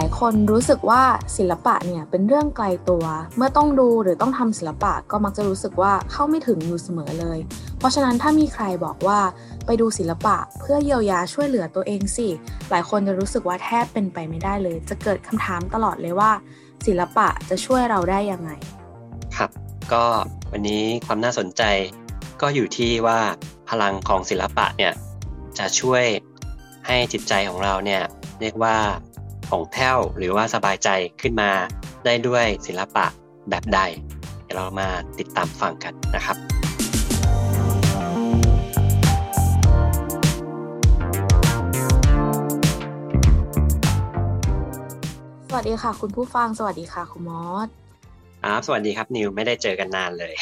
ลาย ๆ คนรู้สึกว่าศิลปะเนี่ยเป็นเรื่องไกลตัว เมื่อต้องดูหรือต้องทำศิลปะก็มักจะรู้สึกว่าเข้าไม่ถึงอยู่เสมอเลย เพราะฉะนั้นถ้ามีใครบอกว่าไปดูศิลปะเพื่อเยียวยาช่วยเหลือตัวเองสิ หลายคนจะรู้สึกว่าแทบเป็นไปไม่ได้เลย จะเกิดคำถามตลอดเลยว่า ศิลปะจะช่วยเราได้ยังไง ครับ ก็วันนี้ความน่าสนใจก็อยู่ที่ว่าพลังของศิลปะเนี่ยจะช่วยให้จิตใจของเราเนี่ยเรียกว่า ผ่องแผ้วหรือว่าสบายใจขึ้นมาได้ด้วยศิลปะแบบใด เดี๋ยวเรามาติดตามฟังกันนะครับสวัสดีค่ะ คุณผู้ฟังสวัสดีค่ะคุณมอสครับสวัสดีครับนิวไม่ได้เจอกันนานเลย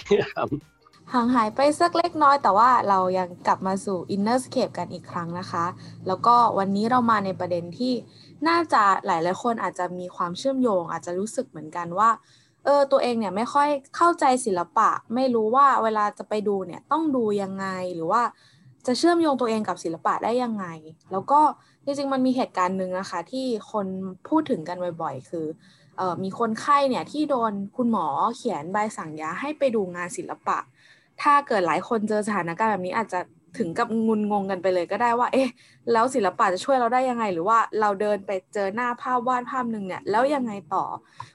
ห่างหายไปสักเล็กน้อย แต่ว่าเรายังกลับมาสู่ Innerscape กันอีกครั้งนะคะ แล้วก็วันนี้เรามาในประเด็นที่ น่าจะหลายๆคนอาจจะมีความเชื่อมโยง อาจจะรู้สึกเหมือนกันว่าเออตัวเองเนี่ยไม่ค่อยเข้าใจศิลปะ ไม่รู้ว่าเวลาจะไปดูเนี่ยต้องดูยังไงหรือว่าจะเชื่อมโยงตัวเองกับศิลปะได้ยังไง แล้วก็จริงๆมันมีเหตุการณ์หนึ่งนะคะที่คนพูดถึงกันบ่อยๆ คือออมีคนไข้เนี่ยที่โดนคุณหมอเขียนใบสั่งยาให้ไปดูงานศิลปะ ถ้าเกิดหลายคนเจอสถานการณ์แบบนี้อาจจะ ถึงกับงุนงงกันไปเลยก็ได้ว่า เอ๊ะ แล้วศิลปะจะช่วยเราได้ยังไง หรือว่าเราเดินไปเจอหน้าภาพวาดภาพหนึ่งเนี่ย แล้วยังไงต่อ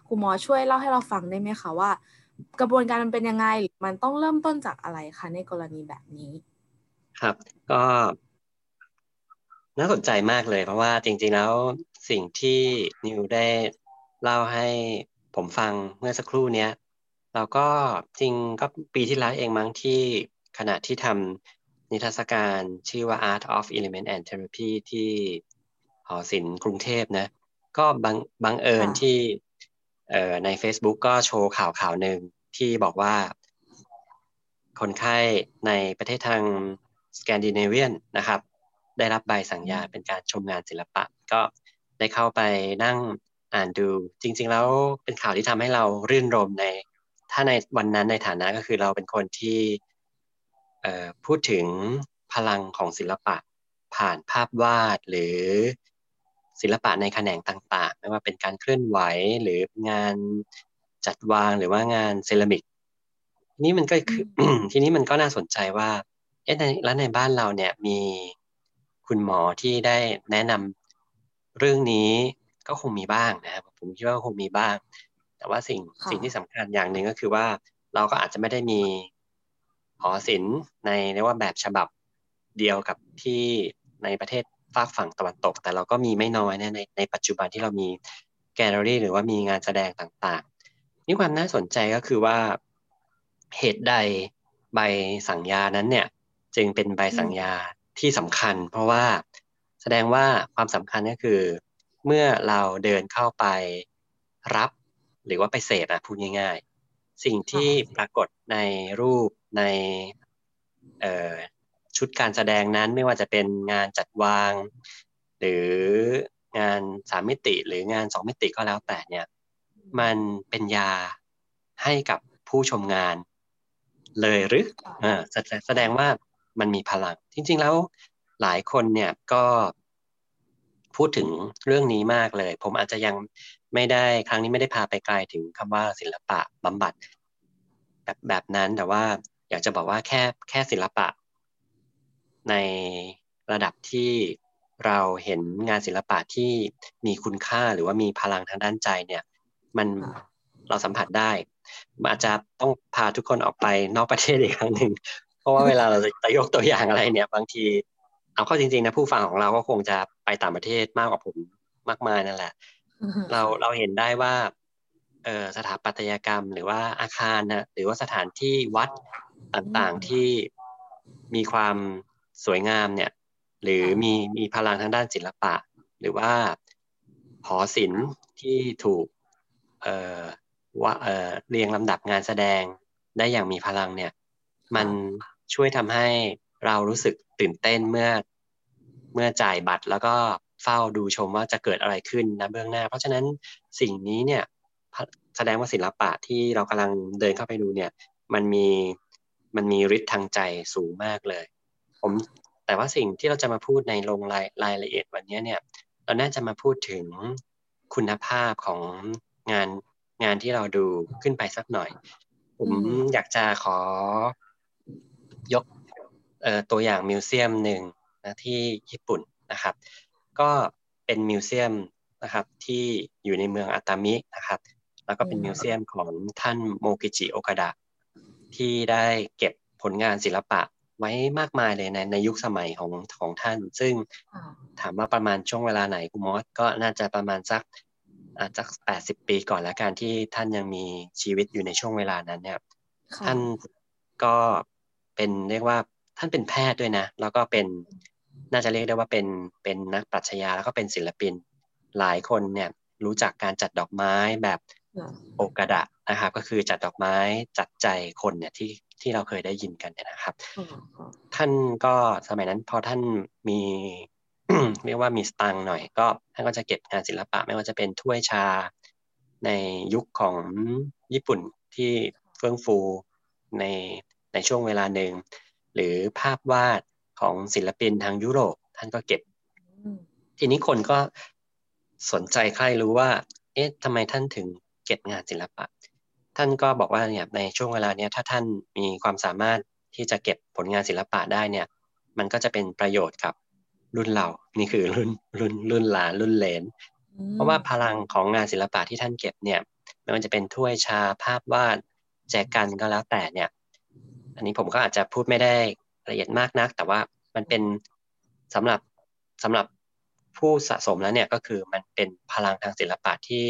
ครูหมอช่วยเล่าให้เราฟังได้ไหมคะว่า กระบวนการมันเป็นยังไงมันต้องเริ่มต้นจากอะไรคะในกรณีแบบนี้ ครับ ก็น่าสนใจมากเลยเพราะว่าจริงๆแล้วสิ่งที่นิวได้เล่าให้ผมฟังเมื่อสักครู่เนี้ยเราก็จริงก็ปีที่แล้วเองมั้งที่ขณะที่ทำ นิทรรศการชื่อว่า Art of Element and Therapy ที่หอศิลป์กรุงเทพนะ ก็บังบังเอิญที่เอ่อใน Facebook ก็โชว์ข่าวข่าวหนึ่งที่บอกว่า คนไข้ในประเทศทางสแกนดิเนเวียนนะครับ ได้รับใบสั่งยาเป็นการชมงานศิลปะ ก็ได้เข้าไปนั่งอ่านดู จริง ๆ แล้วเป็นข่าวที่ทำให้เรารื่นรมใน ถ้าในวันนั้นในฐานะก็คือเราเป็นคนที่ พูดถึงพลังของศิลปะผ่านภาพวาดหรือศิลปะในแขนงต่างๆ ไม่ว่าเป็นการเคลื่อนไหวหรืองานจัดวางหรือว่างานเซรามิกทีนี้มันก็คือทีนี้มันก็น่าสนใจว่าเอ๊ะในแล้วในบ้านเราเนี่ยมีคุณหมอที่ได้แนะนำเรื่องนี้ก็คงมีบ้างนะครับผมคิดว่าคงมีบ้าง แต่ว่าสิ่งสิ่งที่สำคัญอย่างหนึ่งก็คือว่าเราก็อาจจะไม่ได้มี หอศิลป์ในเรียกว่าแบบฉบับเดียวกับที่ในประเทศฝากฝั่งตะวันตก แต่เราก็มีไม่น้อยนะในในปัจจุบันที่เรามีแกลเลอรี่ หรือว่ามีงานแสดงต่างๆ นี่ความน่าสนใจก็คือว่าเหตุใดใบสั่งยานั้นเนี่ยจึงเป็นใบสั่งยาที่สำคัญ เพราะว่าแสดงว่าความสำคัญก็คือ เมื่อเราเดินเข้าไปรับ หรือว่าไปเสพอะพูดง่ายๆ สิ่งที่ปรากฏในรูปในชุดการแสดงนั้นไม่ว่าจะเป็นงานจัดวาง หรืองานสามมิติหรืองานสองมิติก็แล้วแต่เนี่ยมันเป็นยาให้กับผู้ชมงานเลยหรืออ่าแสดงว่ามันมีพลัง จริง ๆ แล้วหลายคนเนี่ยก็พูดถึงเรื่องนี้มากเลย ผมอาจจะยัง ไม่ได้ครั้งนี้ไม่ได้พาไปไกลถึงคำว่าศิลปะบำบัดแบบแบบนั้นแต่ว่าอยากจะบอกว่าแค่แค่ศิลปะ ในระดับที่เราเห็นงานศิลปะที่มีคุณค่าหรือว่ามีพลังทางด้านใจเนี่ย มันเราสัมผัสได้อาจจะต้องพาทุกคนออกไปนอกประเทศอีกครั้งหนึ่งเพราะว่าเวลาเราจะยกตัวอย่างอะไรเนี่ย บางที เอาเข้าจริงๆนะผู้ฟังของเราก็คงจะไปต่างประเทศมากกว่าผมมากมายนั่นแหละ เราเราเห็นได้ว่าเออสถาปัตยกรรม หรือว่าอาคารนะหรือว่าสถานที่วัดต่างๆที่มีความสวยงามเนี่ย หรือมีมีพลังทางด้านศิลปะ หรือว่าหอศิลป์ที่ถูกเอ่อว่าเออเรียงลำดับงานแสดงได้อย่างมีพลังเนี่ย มันช่วยทำให้เรารู้สึกตื่นเต้นเมื่อเมื่อจ่ายบัตรแล้วก็ เฝ้าดูชมว่าจะเกิดอะไรขึ้นนะเบื้องหน้า เพราะฉะนั้นสิ่งนี้เนี่ยแสดงว่าศิลปะที่เรากำลังเดินเข้าไปดูเนี่ย มันมีมันมีฤทธิ์ทางใจสูงมากเลย ผมแต่ว่าสิ่งที่เราจะมาพูดในลงรายรายละเอียดวันนี้เนี่ยเราน่าจะมาพูดถึงคุณภาพของงานงานที่เราดูขึ้นไปสักหน่อย ผมอยากจะขอยกตัวอย่างมิวเซียมหนึ่งนะที่ญี่ปุ่นนะครับ ก็เป็นมิวเซียมนะครับที่อยู่ในเมืองอาตามินะครับ แล้วก็เป็นมิวเซียมของท่านโมกิจิโอกาดะที่ได้เก็บผลงานศิลปะไว้มากมายเลยในในยุคสมัยของของท่าน ซึ่งถามว่าประมาณช่วงเวลาไหนคุณมอสก็น่าจะประมาณสักอาจจะแปดสิบปีก่อนแล้วการที่ท่านยังมีชีวิตอยู่ในช่วงเวลานั้นเนี่ยท่านก็เป็นเรียกว่าท่านเป็นแพทย์ด้วยนะ แล้วก็เป็น น่าจะเรียกได้ว่าเป็นเป็นนักปรัชญาแล้วก็เป็นศิลปิน หลายคนเนี่ยรู้จักการจัดดอกไม้แบบโอกาดะนะครับ ก็คือจัดดอกไม้จัดใจคนเนี่ยที่ที่เราเคยได้ยินกันเนี่ยนะครับ ท่านก็สมัยนั้นพอท่านมีเรียกว่ามีสตังหน่อย ก็ท่านก็จะเก็บงานศิลปะ ไม่ว่าจะเป็นถ้วยชาในยุคของญี่ปุ่นที่เฟื่องฟูในในช่วงเวลาหนึ่งหรือภาพวาด ของศิลปินทางยุโรป ท่านก็เก็บ ทีนี้คนก็สนใจใครรู้ว่า เอ๊ะทำไมท่านถึงเก็บงานศิลปะ ท่านก็บอกว่าเนี่ยในช่วงเวลาเนี้ยถ้าท่านมีความสามารถที่จะเก็บผลงานศิลปะได้เนี่ย มันก็จะเป็นประโยชน์กับรุ่นเรา นี่คือรุ่นรุ่นรุ่นหลานรุ่นเลน เพราะว่าพลังของงานศิลปะที่ท่านเก็บเนี่ยไม่ว่าจะเป็นถ้วยชาภาพวาดแจกันก็แล้วแต่เนี่ย อันนี้ผมก็อาจจะพูดไม่ได้ ละเอียดมากนัก แต่ว่ามันเป็นสำหรับสำหรับผู้สะสมแล้วเนี่ยก็คือมันเป็นพลังทางศิลปะที่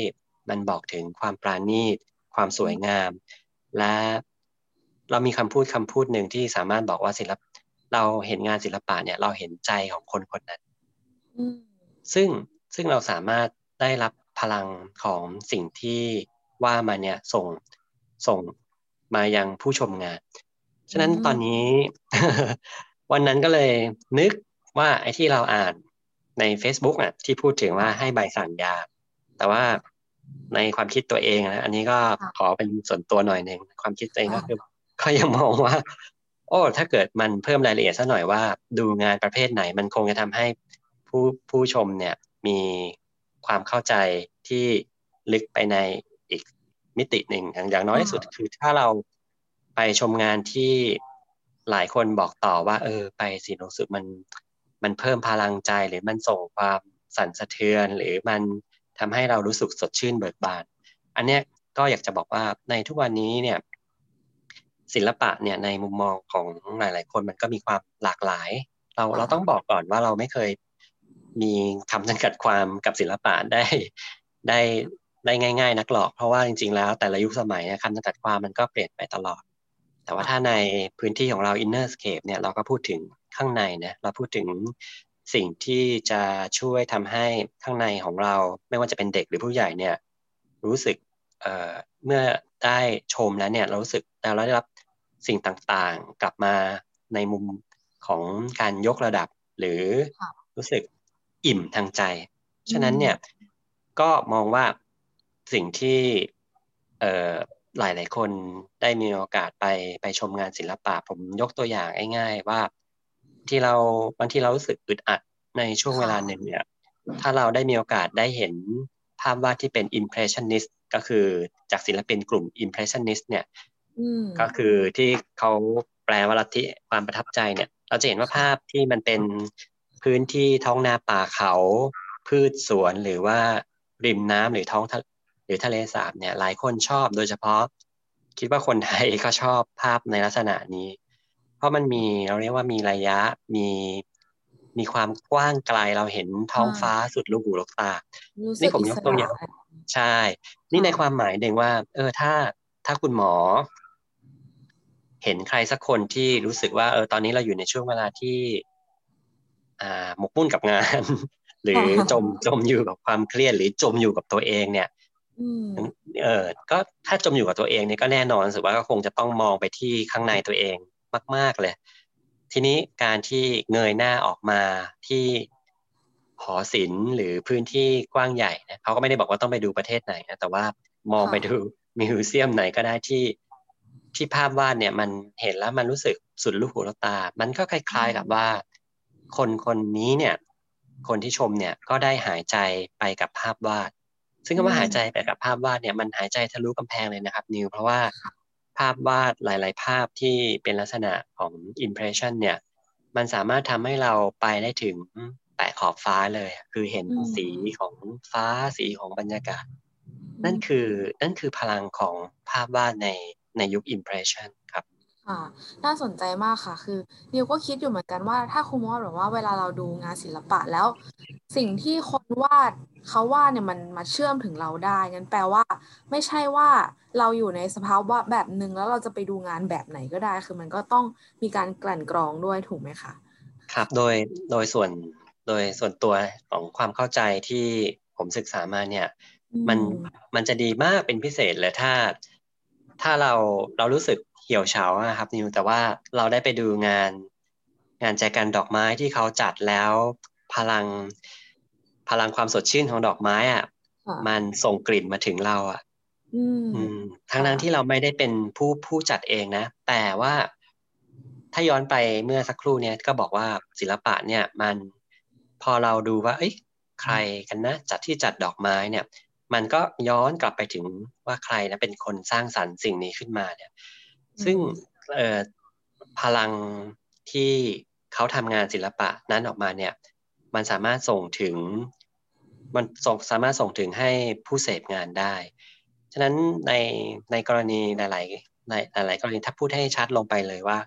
มันบอกถึงความปราณีต ความสวยงาม และเรามีคำพูดคำพูดหนึ่งที่สามารถบอกว่าศิลปเราเห็นงานศิลปะเนี่ยเราเห็นใจของคนคนนั้นซึ่งซึ่งเราสามารถได้รับพลังของสิ่งที่ว่ามาเนี่ยส่งส่งมายังผู้ชมงาน ฉะนั้นตอนนี้ วันนั้นก็เลยนึกว่าไอ้ที่เราอ่านใน Facebook อะ ที่พูดถึงว่าให้ใบสั่งยา แต่ว่าในความคิดตัวเองนะอันนี้ก็ขอเป็นส่วนตัวหน่อยหนึ่งความคิดตัวเองก็คือก็ยังมองว่า โอ้ถ้าเกิดมันเพิ่มรายละเอียดสักหน่อยว่า ดูงานประเภทไหน มันคงจะทำให้ผู้ผู้ชมเนี่ยมีความเข้าใจที่ลึกไปในอีกมิติหนึ่งอย่างน้อยที่สุดคือถ้าเรา ไปชมงานที่หลายคนบอกต่อว่า เออ ไปสิรู้สึกมันมันเพิ่มพลังใจหรือมันส่งความสั่นสะเทือน หรือมันทำให้เรารู้สึกสดชื่นเบิกบาน อันเนี้ยก็อยากจะบอกว่าในทุกวันนี้เนี่ยศิลปะเนี่ยในมุมมองของหลาย ๆ คนมันก็มีความหลากหลาย เราเราต้องบอกก่อนว่าเราไม่เคยมีคำจำกัดความกับศิลปะได้ได้ได้ง่าย ๆ นักหรอก เพราะว่าจริง ๆ แล้วแต่ละยุคสมัยคำจำกัดความมันก็เปลี่ยนไปตลอด แต่ว่าถ้าในพื้นที่ของเรา inner scape เนี่ยเราก็พูดถึงข้างในนะเราพูดถึงสิ่งที่จะช่วยทำให้ข้างในของเรา ไม่ว่าจะเป็นเด็กหรือผู้ใหญ่เนี่ยรู้สึกเเมื่อได้ชมแล้วเนี่ยเรารู้สึกเราได้รับสิ่งต่างๆ กลับมาในมุมของการยกระดับ หรือรู้สึกอิ่มทางใจ ฉะนั้นเนี่ยก็มองว่าสิ่งที่ หลายหลายคนได้มีโอกาสไปไปชมงานศิลปะ ผมยกตัวอย่างง่ายๆว่า ที่เราบางทีเรารู้สึกอึดอัดในช่วงเวลาหนึ่งเนี่ย ถ้าเราได้มีโอกาสได้เห็นภาพวาดที่เป็น impressionist ก็คือจากศิลปินกลุ่ม impressionist เนี่ยก็คือที่เขาแปลว่าลัทธิความประทับใจเนี่ย เราจะเห็นว่าภาพที่มันเป็นพื้นที่ท้องนาป่าเขา พืชสวนหรือว่าริมน้ำหรือท้อง หรือทะเลสาบเนี่ยหลายคนชอบโดยเฉพาะ คิดว่าคนไทยก็ชอบภาพในลักษณะนี้ เพราะมันมีเราเรียกว่ามีระยะมีมีความกว้างไกลเราเห็นท้องฟ้าสุดลูกหูลูกตา นี่ผมยกตัวอย่างใช่ นี่ในความหมายเด่งว่า เออถ้าถ้าคุณหมอ เห็นใครสักคนที่รู้สึกว่าเออตอนนี้เราอยู่ในช่วงเวลาที่ อ่าหมกมุ่นกับงาน หรือจมจมอยู่กับความเครียดหรือจมอยู่กับตัวเองเนี่ย เออก็ถ้าจมอยู่กับตัวเองเนี่ยก็แน่นอนสุว่าก็คงจะต้องมองไปที่ข้างในตัวเองมาก ๆเลย ทีนี้การที่เงยหน้าออกมาที่หอศิลป์หรือพื้นที่กว้างใหญ่นะเขาก็ไม่ได้บอกว่าต้องไปดูประเทศไหนนะแต่ว่ามองไปดูมิวเซียมไหนก็ได้ที่ที่ภาพวาดเนี่ยมันเห็นแล้วมันรู้สึกสุดลูกหูลูกตา มันก็คล้าย ๆกับว่า คนคนนี้เนี่ย คนที่ชมเนี่ยก็ได้หายใจไปกับภาพวาด ซึ่งคำว่าหายใจไปกับภาพวาดเนี่ยมันหายใจทะลุกำแพงเลยนะครับ นิวเพราะว่าภาพวาดหลาย ๆ ภาพที่เป็นลักษณะของ impression เนี่ยมันสามารถทำให้เราไปได้ถึงแตะขอบฟ้าเลย คือเห็นสีของฟ้าสีของบรรยากาศ นั่นคือนั่นคือพลังของภาพวาดในในยุค impression ครับ ค่ะ น่าสนใจมากค่ะ คือนิวก็คิดอยู่เหมือนกันว่าถ้าคุณมอสบอกว่าเวลาเราดูงานศิลปะแล้ว สิ่งที่คนวาดเขาวาดเนี่ยมันมาเชื่อมถึงเราได้งั้นแปลว่า ไม่ใช่ว่าเราอยู่ในสภาวะแบบหนึ่งแล้วเราจะไปดูงานแบบไหนก็ได้ คือมันก็ต้องมีการกลั่นกรองด้วยถูกไหมคะครับโดยโดยส่วนโดยส่วนตัวของความเข้าใจที่ผมศึกษามาเนี่ย มันมันจะดีมากเป็นพิเศษเลยถ้า ถ้าเราเรารู้สึก เหี่ยวเฉาอะครับนิวแต่ว่าเราได้ไปดูงาน งานแจกันดอกไม้ที่เขาจัดแล้ว พลังพลังความสดชื่นของดอกไม้อะมันส่งกลิ่นมาถึงเราอะทั้งนั้นที่เราไม่ได้เป็นผู้ผู้จัดเองนะ แต่ว่าถ้าย้อนไปเมื่อสักครู่เนี้ยก็บอกว่าศิลปะเนี่ยมันพอเราดูว่า เอ้ยใครกันนะจัดที่จัดดอกไม้เนี่ย มันก็ย้อนกลับไปถึงว่าใครนะเป็นคนสร้างสรรค์สิ่งนี้ขึ้นมาเนี่ย ซึ่งเอ่อพลังที่เขาทำงานศิลปะนั้นออกมาเนี่ย มันสามารถส่งถึง มันส่งสามารถส่งถึงให้ผู้เสพงานได้ ฉะนั้นในในกรณีหลายๆในหลายๆกรณีถ้าพูดให้ชัดลงไปเลยว่า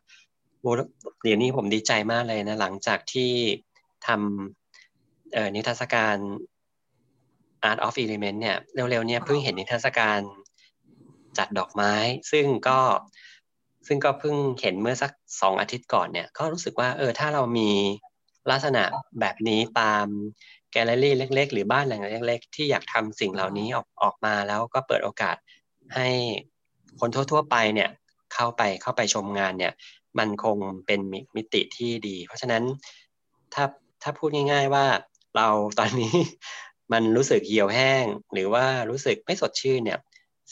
เดี๋ยวนี้ผมดีใจมากเลยนะ หลังจากที่ทำนิทรรศการ Art of Element เนี่ย เร็วๆเนี่ยเพิ่งเห็นนิทรรศการจัดดอกไม้ ซึ่งก็ ซึ่งก็เพิ่งเห็นเมื่อสักสองอาทิตย์ก่อนเนี่ยก็รู้สึกว่าเออถ้าเรามีลักษณะแบบนี้ตามแกลเลอรี่เล็ก ๆ หรือบ้านหลังเล็ก ๆ ที่อยากทำสิ่งเหล่านี้ออกออกมาแล้วก็เปิดโอกาสให้คนทั่ว ๆ ไปเนี่ยเข้าไปเข้าไปชมงานเนี่ย มันคงเป็นมิติที่ดี เพราะฉะนั้นถ้าถ้าพูดง่าย ๆว่าเราตอนนี้มันรู้สึกเหี่ยวแห้ง หรือว่ารู้สึกไม่สดชื่นเนี่ย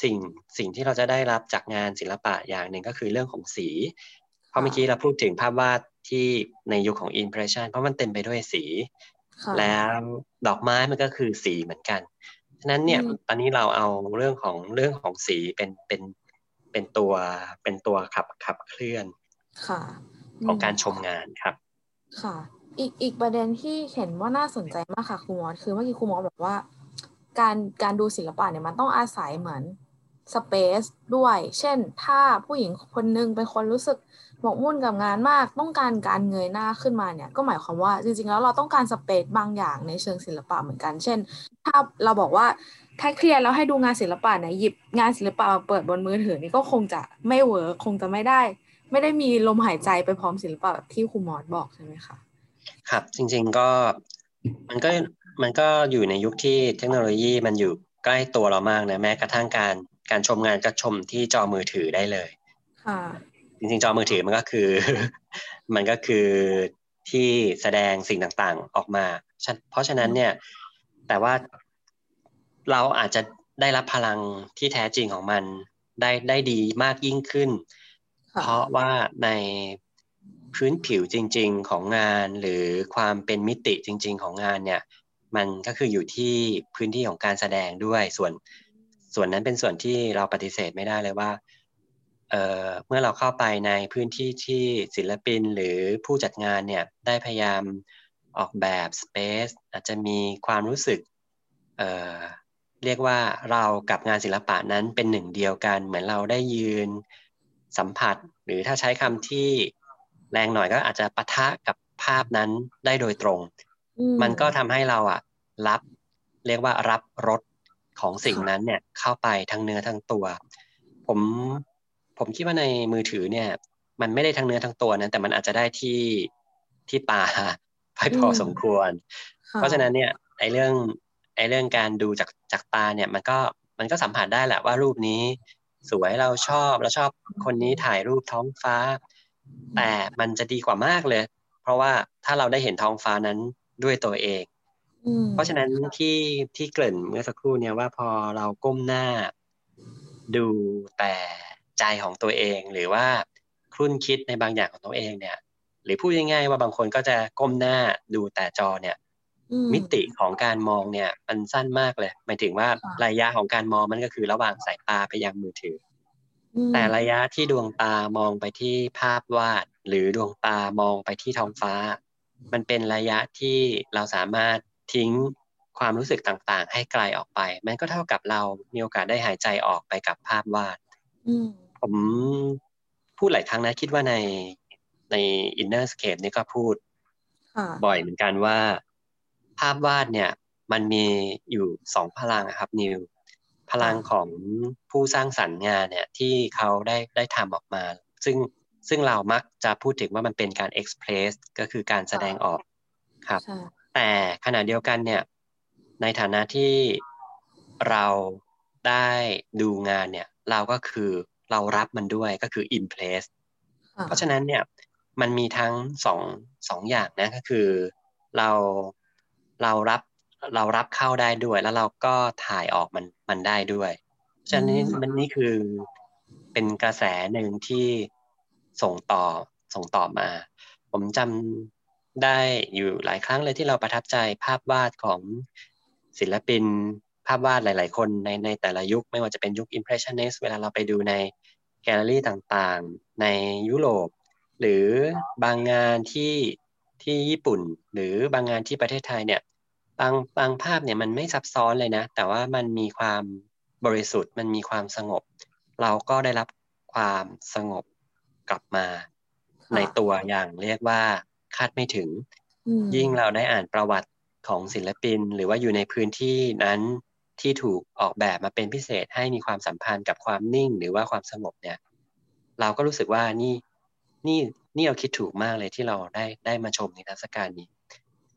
สิ่งสิ่งที่เราจะได้รับจากงานศิลปะอย่างหนึ่งก็คือเรื่องของสี เพราะเมื่อกี้เราพูดถึงภาพวาดที่ในยุคของ impression เพราะมันเต็มไปด้วยสี แล้วดอกไม้มันก็คือสีเหมือนกันฉะนั้นเนี่ยตอนนี้เราเอาเรื่องของเรื่องของสีเป็นเป็นเป็นตัวเป็นตัวขับขับเคลื่อนค่ะของการชมงานครับ ค่ะ อีกอีกประเด็นที่เห็นว่าน่าสนใจมากค่ะครูมอสคือเมื่อกี้ครูมอสบอกว่า การการดูศิลปะเนี่ยมันต้องอาศัยเหมือน สเปซด้วย เช่น ถ้าผู้หญิงคนนึงเป็นคนรู้สึกหมกมุ่นกับงานมาก ต้องการการเงยหน้าขึ้นมาเนี่ย ก็หมายความว่าจริงๆ แล้วเราต้องการสเปซบางอย่างในเชิงศิลปะเหมือนกัน เช่น ถ้าเราบอกว่าถ้าเครียดแล้วให้ดูงานศิลปะเนี่ยหยิบงานศิลปะมาเปิดบนมือถือนี่ก็คงจะไม่เวิร์คคงจะไม่ได้ ไม่ได้มีลมหายใจไปพร้อมศิลปะแบบที่ครูมอสบอกใช่ไหมคะครับจริง ๆก็มันก็มันก็อยู่ในยุคที่เทคโนโลยีมันอยู่ใกล้ตัวเรามากนะแม้กระทั่งการ การชมงานก็ชมที่จอมือถือได้เลยค่ะจริงๆจอมือถือมันก็คือ มันก็คือที่แสดงสิ่งต่างๆออกมา เพราะฉะนั้นเนี่ย แต่ว่าเราอาจจะได้รับพลังที่แท้จริงของมันได้ได้ดีมากยิ่งขึ้น เพราะว่าในพื้นผิวจริง ๆของงานหรือความเป็นมิติจริง ๆ ของงานเนี่ย มันก็คืออยู่ที่พื้นที่ของการแสดงด้วยส่วน ส่วนนั้นเป็นส่วนที่เราปฏิเสธไม่ได้เลยว่าเเมื่อเราเข้าไปในพื้นที่ที่ศิลปินหรือผู้จัดงานเนี่ยได้พยายามออกแบบสเปซอาจจะมีความรู้สึกเเรียกว่าเรากับงานศิลปะนั้นเป็นหนึ่งเดียวกัน เหมือนเราได้ยืนสัมผัส หรือถ้าใช้คำที่แรงหน่อยก็อาจจะปะทะกับภาพนั้นได้โดยตรง มันก็ทำให้เราอะรับ เรียกว่ารับรส ของสิ่งนั้นเนี่ยเข้าไปทั้งเนื้อทั้งตัว ผมผมคิดว่าในมือถือเนี่ย มันไม่ได้ทั้งเนื้อทั้งตัวนะแต่มันอาจจะได้ที่ที่ตาไปพอสมควร เพราะฉะนั้นเนี่ยไอ้เรื่องไอ้เรื่องการดูจากจากตาเนี่ยมันก็มันก็สัมผัสได้แหละว่ารูปนี้ สวยเราชอบเราชอบคนนี้ถ่ายรูปท้องฟ้า แต่มันจะดีกว่ามากเลย เพราะว่าถ้าเราได้เห็นท้องฟ้านั้นด้วยตัวเอง เพราะฉะนั้นที่ที่เกริ่นเมื่อสักครู่เนี่ยว่าพอเราก้มหน้าดูแต่ใจของตัวเองหรือว่าครุ่นคิดในบางอย่างของตัวเองเนี่ย หรือพูดง่ายๆว่าบางคนก็จะก้มหน้าดูแต่จอเนี่ย มิติของการมองเนี่ยมันสั้นมากเลยหมายถึงว่าระยะของการมองมันก็คือระหว่างสายตาไปยังมือถือ แต่ระยะที่ดวงตามองไปที่ภาพวาด หรือดวงตามองไปที่ท้องฟ้า มันเป็นระยะที่เราสามารถ ทิ้งความรู้สึกต่างๆ ให้ไกลออกไป มันก็เท่ากับเรามีโอกาสได้หายใจออกไปกับภาพวาดผมพูดหลายครั้งนะ คิดว่าในใน inner scape นี่ก็พูดบ่อยเหมือนกันว่า ภาพวาดเนี่ย มันมีอยู่สองพลังครับนิว พลังของผู้สร้างสรรค์งานเนี่ย ที่เขาได้ได้ทำออกมา ซึ่งซึ่งเรามักจะพูดถึงว่ามันเป็นการเอ็กซ์เพรสก็คือการแสดงออกครับ แต่ขณะเดียวกันเนี่ยในฐานะที่เราได้ดูงานเนี่ยเราก็คือเรารับมันด้วยก็คืออิมเพรสเพราะฉะนั้นเนี่ยมันมีทั้งสองสองอย่างนะก็คือเราเรารับเรารับเข้าได้ด้วย แล้วเราก็ถ่ายออกมันมันได้ด้วยฉะนั้นมันนี่คือเป็นกระแสหนึ่งที่ส่งต่อส่งต่อมา ผมจำ ได้อยู่หลายครั้งเลยที่เราประทับใจภาพวาดของศิลปิน ภาพวาดหลาย ๆ คนในในแต่ละยุค ไม่ว่าจะเป็นยุค Impressionist เวลาเราไปดูในแกลเลอรี่ต่างๆ ในยุโรป หรือบางงานที่ที่ญี่ปุ่น หรือบางงานที่ประเทศไทยเนี่ยบางบางภาพเนี่ยมันไม่ซับซ้อนเลยนะ แต่ว่ามันมีความบริสุทธิ์มันมีความสงบ เราก็ได้รับความสงบกลับมาในตัวอย่างเรียกว่า คาดไม่ถึง ยิ่งเราได้อ่านประวัติของศิลปิน หรือว่าอยู่ในพื้นที่นั้นที่ถูกออกแบบมาเป็นพิเศษให้มีความสัมพันธ์กับความนิ่ง หรือว่าความสงบเนี่ย เราก็รู้สึกว่านี่นี่นี่เราคิดถูกมากเลยที่เราได้ได้มาชมในเทศกาลนี้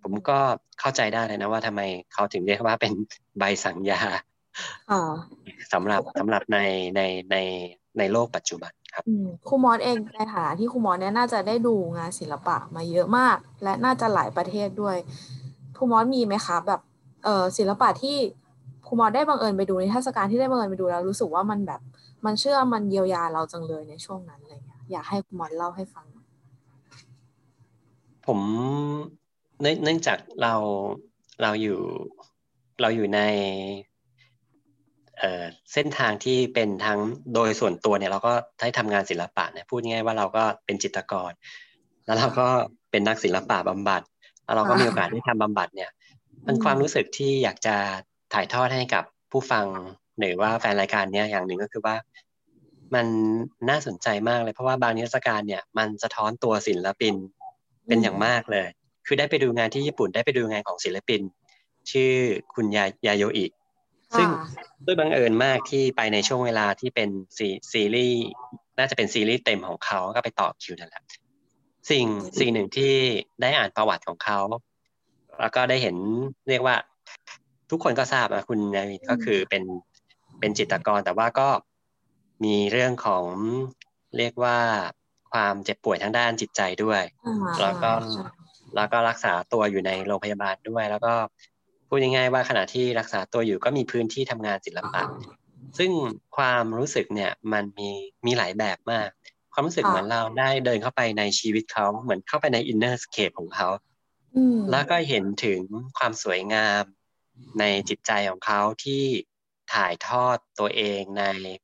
ผมก็เข้าใจได้เลยนะว่าทำไมเขาถึงเรียกว่าเป็นใบสั่งยาสำหรับสำหรับในในในในโลกปัจจุบัน ครูมอสเองในฐานะที่ครูมอสเนี่ยน่าจะได้ดูงานศิลปะมาเยอะมาก และน่าจะหลายประเทศด้วยครูมอสมีไหมคะแบบเออศิลปะที่ครูมอสได้บังเอิญไปดูในเทศกาลที่ได้บังเอิญไปดูแล้วรู้สึกว่ามันแบบมันเชื่อมันเยียวยาเราจังเลยในช่วงนั้นอะไรเงี้ยอยากให้ครูมอสเล่าให้ฟัง ผมเนื่องจากเราเราอยู่เราอยู่ใน เส้นทางที่เป็นทั้งโดยส่วนตัวเนี่ยเราก็ได้ทำงานศิลปะเนี่ยพูดง่ายว่าเราก็เป็นจิตรกร แล้วเราก็เป็นนักศิลปะบำบัดแล้วเราก็มีโอกาสได้ทำบำบัดเนี่ยมันความรู้สึกที่อยากจะถ่ายทอดให้กับผู้ฟังหรือว่าแฟนรายการเนี้ยอย่างหนึ่งก็คือว่า มันน่าสนใจมากเลยเพราะว่าบางนิทรรศการเนี่ย มันสะท้อนตัวศิลปินเป็นอย่างมากเลย คือได้ไปดูงานที่ญี่ปุ่นได้ไปดูงานของศิลปิน ชื่อคุณยายาโยอิ ซึ่งด้วยบังเอิญมากที่ไปในช่วงเวลาที่เป็นซีซีรีส์น่าจะเป็นซีรีส์เต็มของเขาก็ไปต่อคิวนั่นแหละสิ่งสิ่งหนึ่งที่ได้อ่านประวัติของเขา แล้วก็ได้เห็นเรียกว่า ทุกคนก็ทราบนะคุณยาโยอิก็คือเป็นเป็นจิตรกรแต่ว่าก็มีเรื่องของเรียกว่าความเจ็บป่วยทางด้านจิตใจด้วย แล้วก็แล้วก็รักษาตัวอยู่ในโรงพยาบาลด้วย แล้วก็ พูดง่ายๆว่าขณะที่รักษาตัวอยู่ก็มีพื้นที่ทำงานศิลปะ ซึ่งความรู้สึกเนี่ยมันมีมีหลายแบบมาก ความรู้สึกเหมือนเราได้เดินเข้าไปในชีวิตเขาเหมือนเข้าไปใน innerscape ของเขาแล้วก็เห็นถึงความสวยงามในจิตใจของเขาที่ถ่ายทอดตัวเองใน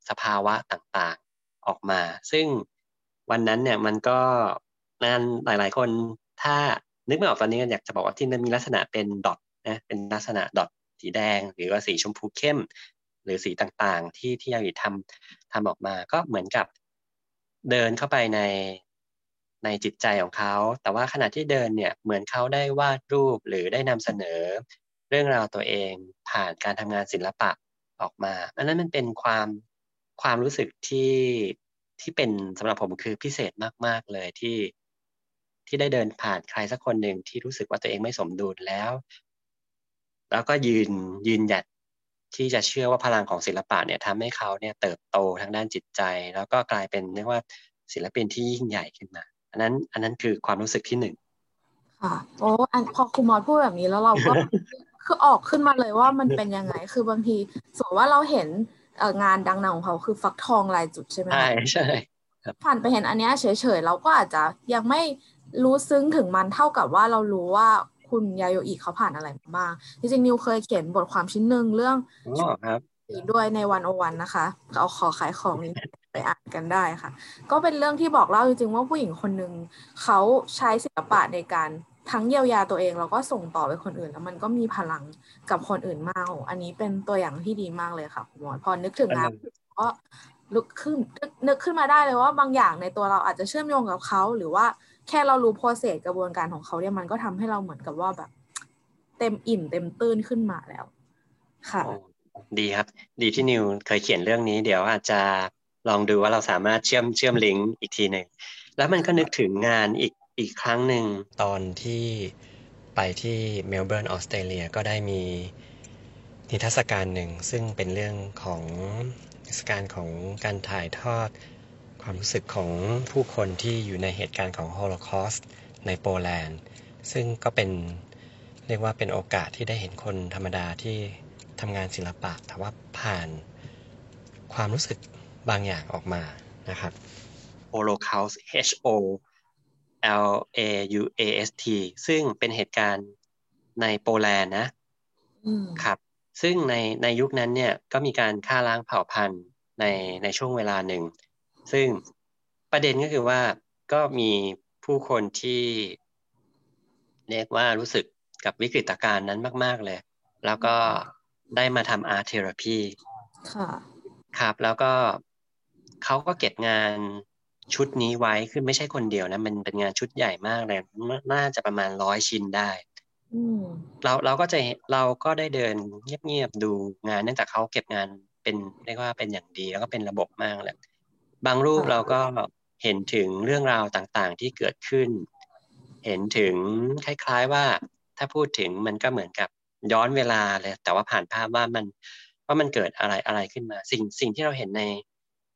สภาวะต่างๆออกมา ซึ่งวันนั้นเนี่ยมันก็นั่นหลาย ๆ คนถ้านึกไม่ออกตอนนี้อยากจะบอกว่าที่มันมีลักษณะเป็นดอท นะเป็นลักษณะดอทสีแดง หรือว่าสีชมพูเข้ม หรือสีต่างๆ ที่ที่ยาวิทำทำออกมา ก็เหมือนกับเดินเข้าไปในในจิตใจของเขา แต่ว่าขณะที่เดินเนี่ยเหมือนเขาได้วาดรูปหรือได้นำเสนอ เรื่องราวตัวเองผ่านการทำงานศิลปะออกมา อันนั้นมันเป็นความความรู้สึกที่ที่เป็นสำหรับผมคือพิเศษมาก ๆ เลยที่ที่ได้เดินผ่านใครสักคนหนึ่งที่รู้สึกว่าตัวเองไม่สมดุลแล้ว แล้วก็ยืนยืนหยัดที่จะเชื่อว่าพลังของศิลปะเนี่ยทำให้เขาเนี่ยเติบโตทางด้านจิตใจ แล้วก็กลายเป็นเรียกว่าศิลปินที่ยิ่งใหญ่ขึ้นมา อันนั้นอันนั้นคือความรู้สึกที่หนึ่งค่ะโอ้อันพอคุณมอสพูดแบบนี้แล้วเราก็คือออกขึ้นมาเลยว่ามันเป็นยังไง คือบางทีสมมติว่าเราเห็นงานดังๆของเขาคือฟักทองลายจุดใช่ไหมใช่ใช่ผ่านไปเห็นอันนี้เฉยๆเราก็อาจจะยังไม่รู้ซึ้งถึงมันเท่ากับว่าเรารู้ว่า คุณยาโยอิเขาผ่านอะไรมาบ้างจริงๆนิวเคยเขียนบทความชิ้นหนึ่งเรื่องครับด้วยในวันโอวันนะคะเอาขอขายของนี้ไปอ่านกันได้ค่ะ ก็เป็นเรื่องที่บอกเล่าจริงๆว่าผู้หญิงคนหนึ่งเขาใช้ศิลปะในการทั้งเยียวยาตัวเองแล้วก็ส่งต่อไปคนอื่น แล้วมันก็มีพลังกับคนอื่นมาก อันนี้เป็นตัวอย่างที่ดีมากเลยค่ะคุณหมอพอนึกถึงงานก็ลุกขึ้นนึกขึ้นมาได้เลยว่าบางอย่างในตัวเราอาจจะเชื่อมโยงกับเขาหรือว่า แค่เรารู้โปรเซสกระบวนการของเขาเนี่ยมันก็ทำให้เราเหมือนกับว่าแบบ เต็มอิ่มเต็มตื้นขึ้นมาแล้ว ค่ะ ดีครับ ดีที่นิวเคยเขียนเรื่องนี้ เดี๋ยวอาจจะลองดูว่าเราสามารถเชื่อมเชื่อมลิงก์อีกทีหนึ่งแล้วมันก็นึกถึงงานอีกอีกครั้งหนึ่งตอนที่ไปที่เมลเบิร์นออสเตรเลียก็ได้มีนิทรรศการหนึ่งซึ่งเป็นเรื่องของนิทรรศการของการถ่ายทอด ความรู้สึกของผู้คนที่อยู่ในเหตุการณ์ของโฮโลคอสต์ในโปแลนด์ ซึ่งก็เป็นเรียกว่าเป็นโอกาสที่ได้เห็นคนธรรมดาที่ทำงานศิลปะ แต่ว่าผ่านความรู้สึกบางอย่างออกมานะครับ Holocaust H O L A U A S T ซึ่งเป็นเหตุการณ์ในโปแลนด์นะครับ ซึ่งในในยุคนั้นเนี่ยก็มีการฆ่าล้างเผ่าพันธุ์ในในช่วงเวลาหนึ่ง ซึ่งประเด็นก็คือว่าก็มีผู้คนที่เรียกว่ารู้สึกกับวิกฤตการณ์นั้นมาก ๆ เลย แล้วก็ได้มาทำอาร์เทอราพีค่ะครับแล้วก็เขาก็เก็บงานชุดนี้ไว้คือไม่ใช่คนเดียวนะ มันเป็นงานชุดใหญ่มากเลยน่าจะประมาณร้อยชิ้นได้เราเราก็จะเราก็ได้เดินเงียบๆดูงาน เนื่องจากเขาเก็บงานเป็นเรียกว่าเป็นอย่างดีแล้วก็เป็นระบบมากเลย บางรูปเราก็เห็นถึงเรื่องราวต่างๆที่เกิดขึ้น เห็นถึงคล้าย ๆว่าถ้าพูดถึงมันก็เหมือนกับย้อนเวลาเลยแต่ว่าผ่านภาพว่ามันว่ามันเกิดอะไรอะไรขึ้นมา สิ่งสิ่งที่เราเห็นใน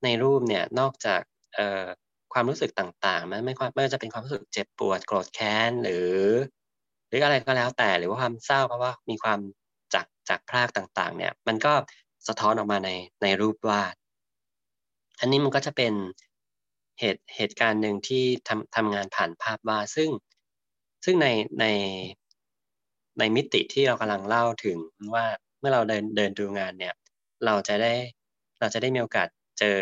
ในรูปเนี่ยนอกจากเอ่อความรู้สึกต่างๆมันไม่ไม่ว่าจะเป็นความรู้สึกเจ็บปวดโกรธแค้นหรือ หรืออะไรก็แล้วแต่หรือว่าความเศร้าเพราะว่ามีความจากจากพรากต่างๆ เนี่ย มันก็สะท้อนออกมาในในรูปวาด อันนี้มันก็จะเป็นเหตุเหตุการณ์หนึ่งที่ทำทำงานผ่านภาพวาดซึ่งซึ่งในในในมิติที่เรากำลังเล่าถึงว่าเมื่อเราเดินเดินดูงานเนี่ย เราจะได้เราจะได้มีโอกาสเจอ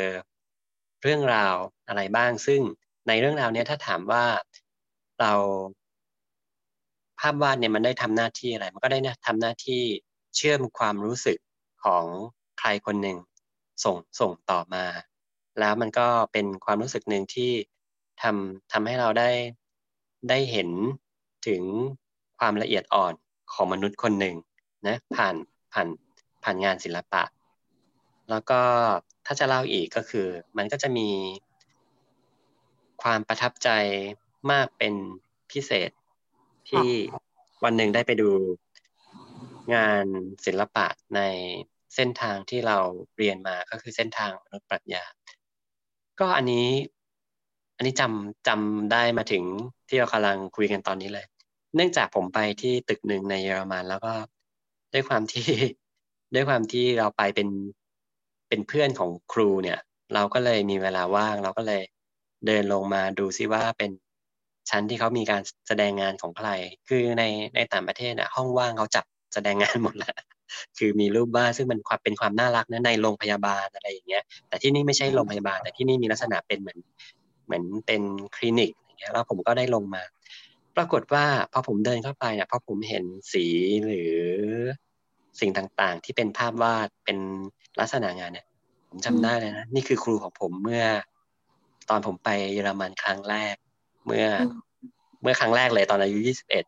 เรื่องราวอะไรบ้าง ซึ่งในเรื่องราวเนี้ยถ้าถามว่าเราภาพวาดเนี่ยมันได้ทำหน้าที่อะไร มันก็ได้นะทำหน้าที่เชื่อมความรู้สึกของใครคนหนึ่งส่งส่งต่อมา แล้วมันก็เป็นความรู้สึกหนึ่งที่ทำทำให้เราได้ได้เห็นถึงความละเอียดอ่อนของมนุษย์คนหนึ่งนะผ่านผ่านผ่านงานศิลปะ แล้วก็ถ้าจะเล่าอีกก็คือ มันก็จะมีความประทับใจมากเป็นพิเศษที่วันหนึ่งได้ไปดูงานศิลปะในเส้นทางที่เราเรียนมาก็คือเส้นทางมนุษย์ปรัชญา ก็อันนี้ อันนี้จำจำได้มาถึงที่เรากำลังคุยกันตอนนี้เลย เนื่องจากผมไปที่ตึกหนึ่งในเยอรมันแล้วก็ด้วยความที่ด้วยความที่เราไปเป็นเป็นเพื่อนของครูเนี่ย เราก็เลยมีเวลาว่าง เราก็เลยเดินลงมาดูซิว่าเป็นชั้นที่เขามีการแสดงงานของใคร คือในในต่างประเทศน่ะห้องว่างเขาจับแสดงงานหมดแล้ว คือมีรูปวาดซึ่งมันความเป็นความน่ารักนะในโรงพยาบาลอะไรอย่างเงี้ย แต่ที่นี่ไม่ใช่โรงพยาบาล แต่ที่นี่มีลักษณะเป็นเหมือนเหมือนเป็นคลินิกอย่างเงี้ยแล้วผมก็ได้ลงมา ปรากฏว่าพอผมเดินเข้าไปเนี่ยพอผมเห็นสีหรือสิ่งต่างๆ ที่เป็นภาพวาดเป็นลักษณะงานเนี่ย ผมจำได้เลยนะนี่คือครูของผมเมื่อ ตอนผมไปเยอรมันครั้งแรก เมื่อเมื่อครั้งแรกเลยตอนอายุยี่สิบเอ็ด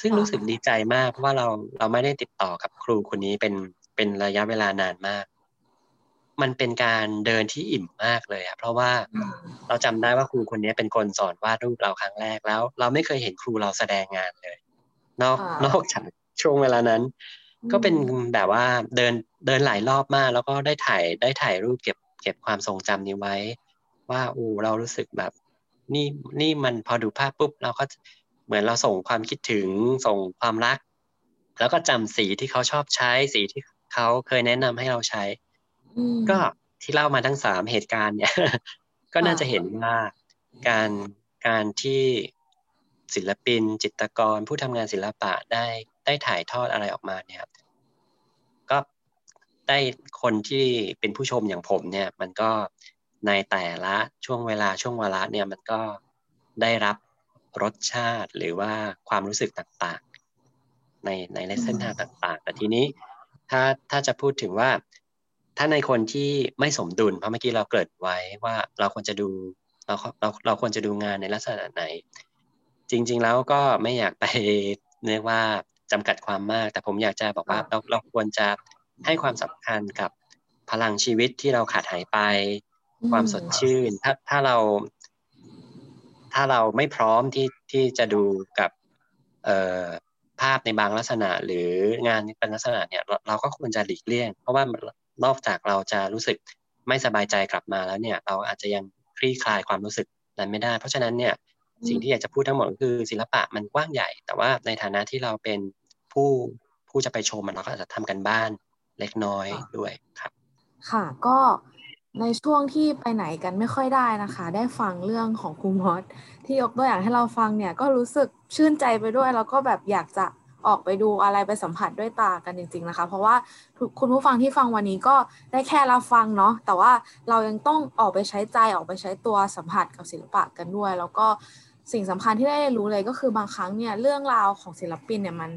ซึ่งรู้สึกดีใจมาก เพราะว่าเราเราไม่ได้ติดต่อกับครูคนนี้เป็นเป็นระยะเวลานานมาก มันเป็นการเดินที่อิ่มมากเลยอะเพราะว่าเราจำได้ว่าครูคนนี้เป็นคนสอนวาดรูปเราครั้งแรกแล้ว เราไม่เคยเห็นครูเราแสดงงานเลย นอกนอกจากช่วงเวลานั้น ก็เป็นแบบว่าเดินเดินหลายรอบมาก แล้วก็ได้ถ่ายได้ถ่ายรูปเก็บเก็บความทรงจำนี้ไว้ ว่าอูเรารู้สึกแบบ นี่นี่มันพอดูภาพปุ๊บเราก็ เหมือนเราส่งความคิดถึงส่งความรัก แล้วก็จำสีที่เขาชอบใช้สีที่เขาเคยแนะนำให้เราใช้ ก็ที่เล่ามาทั้งสามเหตุการณ์เนี่ย ก็น่าจะเห็นว่าการการที่ศิลปิน จิตรกร ผู้ทำงานศิลปะได้ได้ถ่ายทอดอะไรออกมาเนี่ยก็ได้คนที่เป็นผู้ชมอย่างผมเนี่ย มันก็ในแต่ละช่วงเวลาช่วงเวลาเนี่ยมันก็ได้รับ รสชาติหรือว่าความรู้สึกต่างๆ ในในเส้นทางต่างๆ แต่ทีนี้ถ้าถ้าจะพูดถึงว่า ถ้าในคนที่ไม่สมดุลเพราะเมื่อกี้เราเกิดไว้ว่าเราควรจะดูเราเราเราควรจะดูงานในลักษณะไหน จริง ๆ แล้วก็ไม่อยากไปเรียกว่าจำกัดความมาก แต่ผมอยากจะบอกว่าเราเราควรจะให้ความสำคัญกับพลังชีวิตที่เราขาดหายไป ความสดชื่น ถ้าถ้าเรา ถ้าเราไม่พร้อมที่ที่จะดูกับเอ่อภาพในบางลักษณะหรืองานเป็นลักษณะเนี่ยเราเราก็ควรจะหลีกเลี่ยง เพราะว่านอกจากเราจะรู้สึกไม่สบายใจกลับมาแล้วเนี่ย เราอาจจะยังคลี่คลายความรู้สึกนั้นไม่ได้ เพราะฉะนั้นเนี่ยสิ่งที่อยากจะพูดทั้งหมดก็คือศิลปะมันกว้างใหญ่ แต่ว่าในฐานะที่เราเป็นผู้ผู้จะไปชมมันเราก็อาจจะทำกันบ้านเล็กน้อยด้วยครับ ค่ะก็ ในช่วงที่ไปไหนกันไม่ค่อยได้นะคะ ได้ฟังเรื่องของครูมอสที่ยกตัวอย่างให้เราฟังเนี่ยก็รู้สึกชื่นใจไปด้วย แล้วก็แบบอยากจะออกไปดูอะไรไปสัมผัสด้วยตากันจริง ๆนะคะ เพราะว่าคุณผู้ฟังที่ฟังวันนี้ก็ได้แค่รับฟังเนาะแต่ว่าเรายังต้องออกไปใช้ใจออกไปใช้ตัวสัมผัสกับศิลปะกันด้วย แล้วก็สิ่งสำคัญที่ได้รู้เลยก็คือบางครั้งเนี่ยเรื่องราวของศิลปินเนี่ยมัน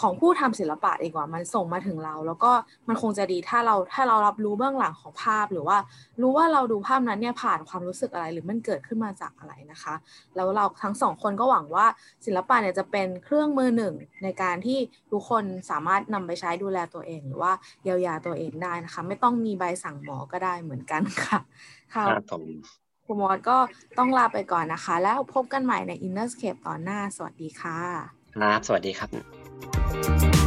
ของผู้ทำศิลปะดีกว่ามันส่งมาถึงเรา แล้วก็มันคงจะดีถ้าเราถ้าเรารับรู้เบื้องหลังของภาพ หรือว่ารู้ว่าเราดูภาพนั้นเนี่ยผ่านความรู้สึกอะไรหรือมันเกิดขึ้นมาจากอะไรนะคะ แล้วเราทั้งสองคนก็หวังว่าศิลปะเนี่ยจะเป็นเครื่องมือหนึ่งในการที่ทุกคนสามารถนำไปใช้ดูแลตัวเอง หรือว่าเยียวยาตัวเองได้นะคะ ไม่ต้องมีใบสั่งหมอก็ได้เหมือนกันค่ะค่ะครูมอสก็ต้องลาไปก่อนนะคะ แล้วพบกันใหม่ใน Innerscape ตอนหน้า สวัสดีค่ะ ครับ สวัสดีครับ Thank you